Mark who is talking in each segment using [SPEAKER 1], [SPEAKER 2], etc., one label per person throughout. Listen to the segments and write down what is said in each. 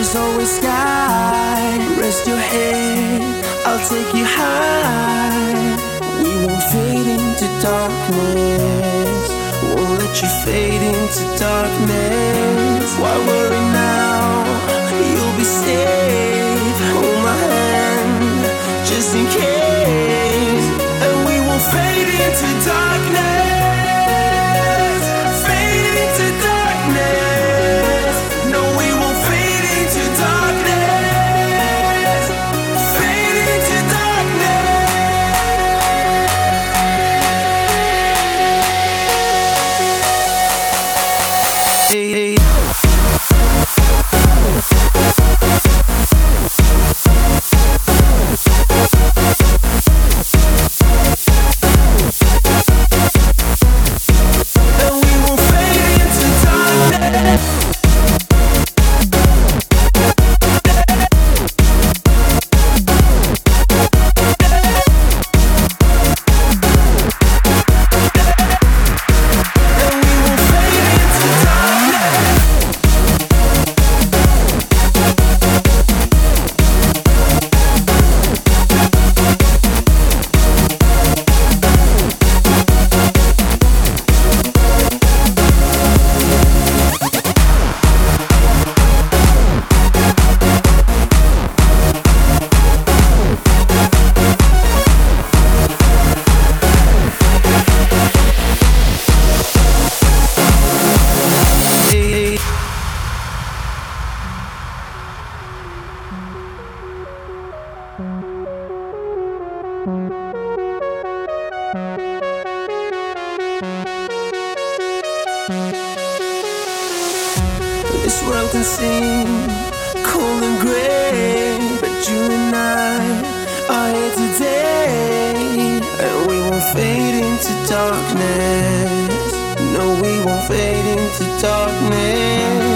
[SPEAKER 1] There's always sky. Rest your head, I'll take you high. We won't fade into darkness. Won't let you fade into darkness. Why worry now? You'll be safe. Hold my hand, just in case. And we won't fade into darkness. This world can seem cold and gray, but you and I are here today, and we won't fade into darkness. No, we won't fade into darkness.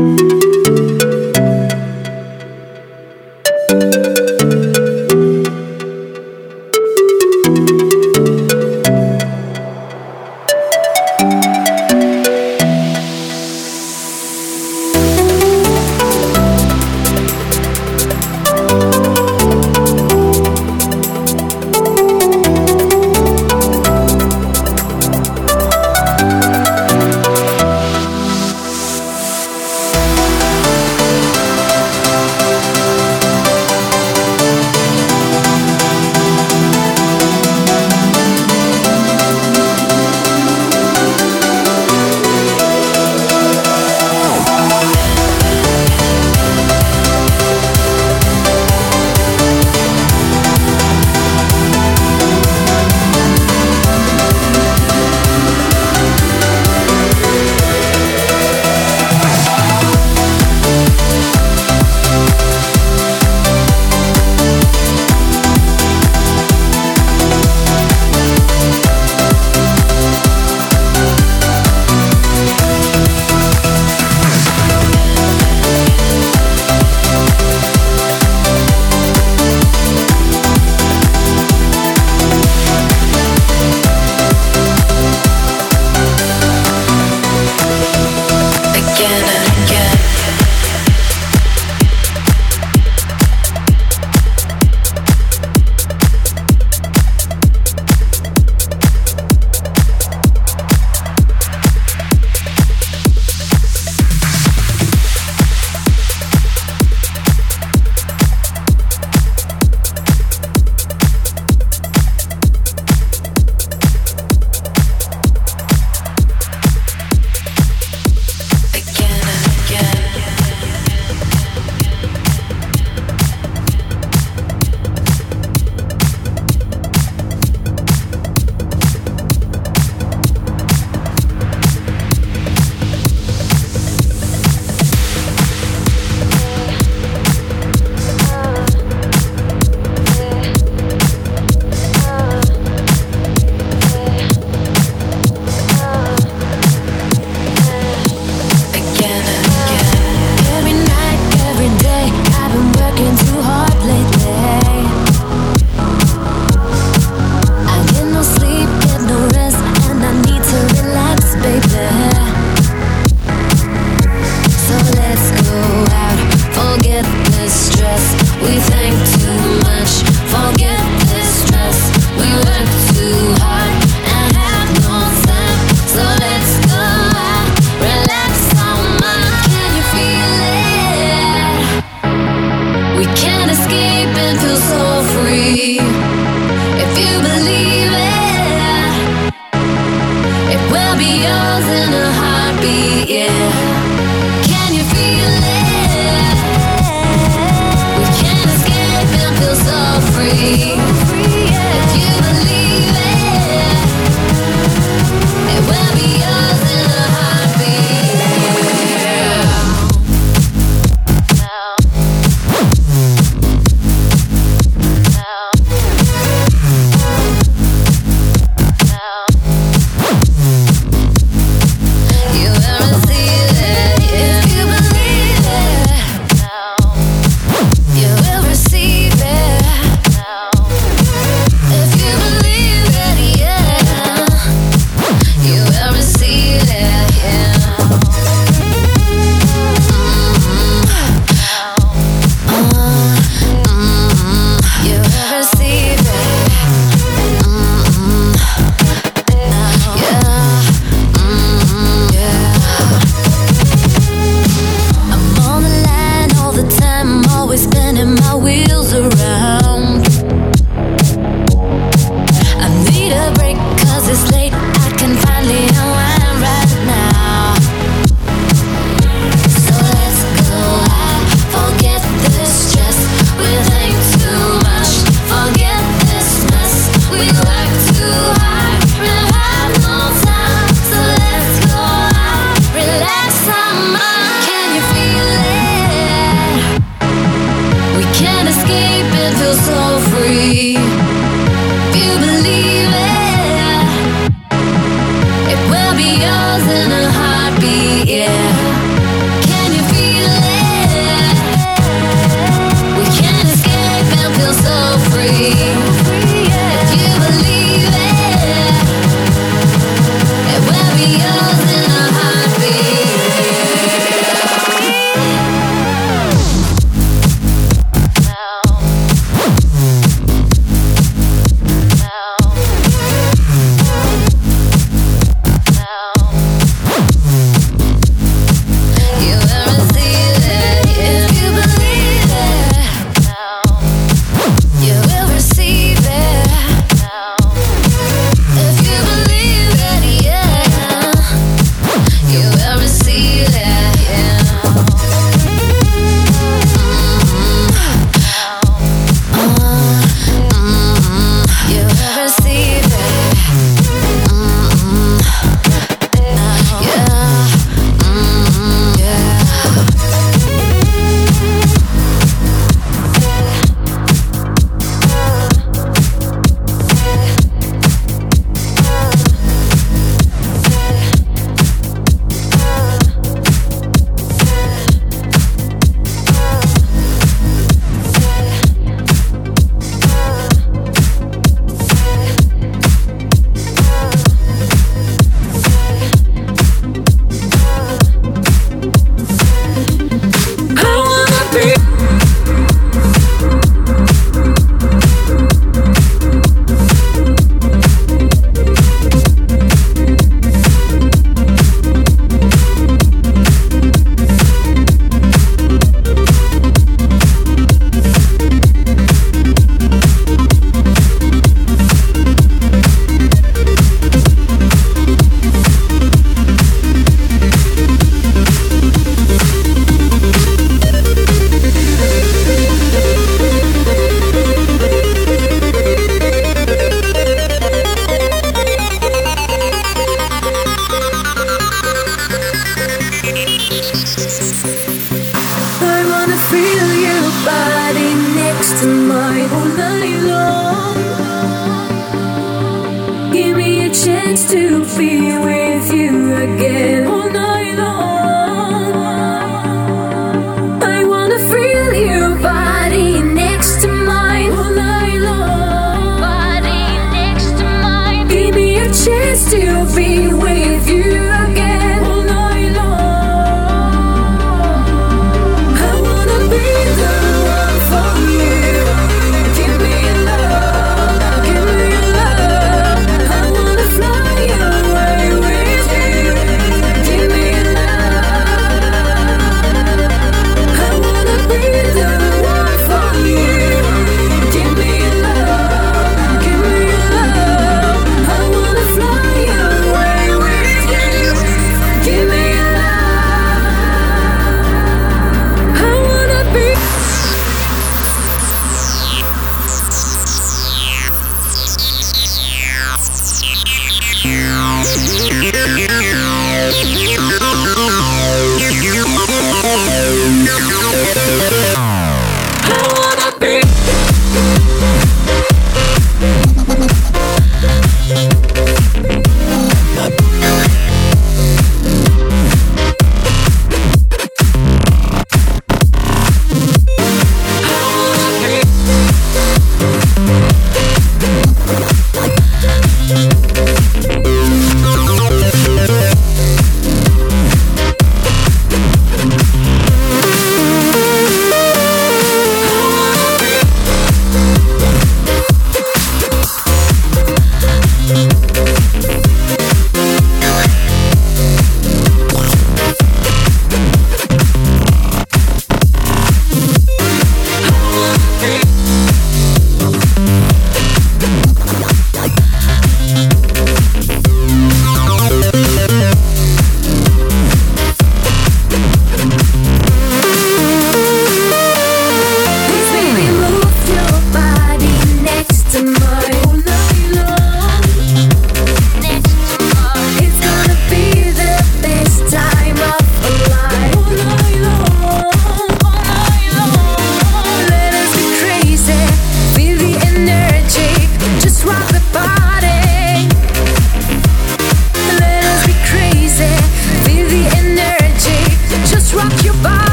[SPEAKER 2] Feel it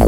[SPEAKER 3] Say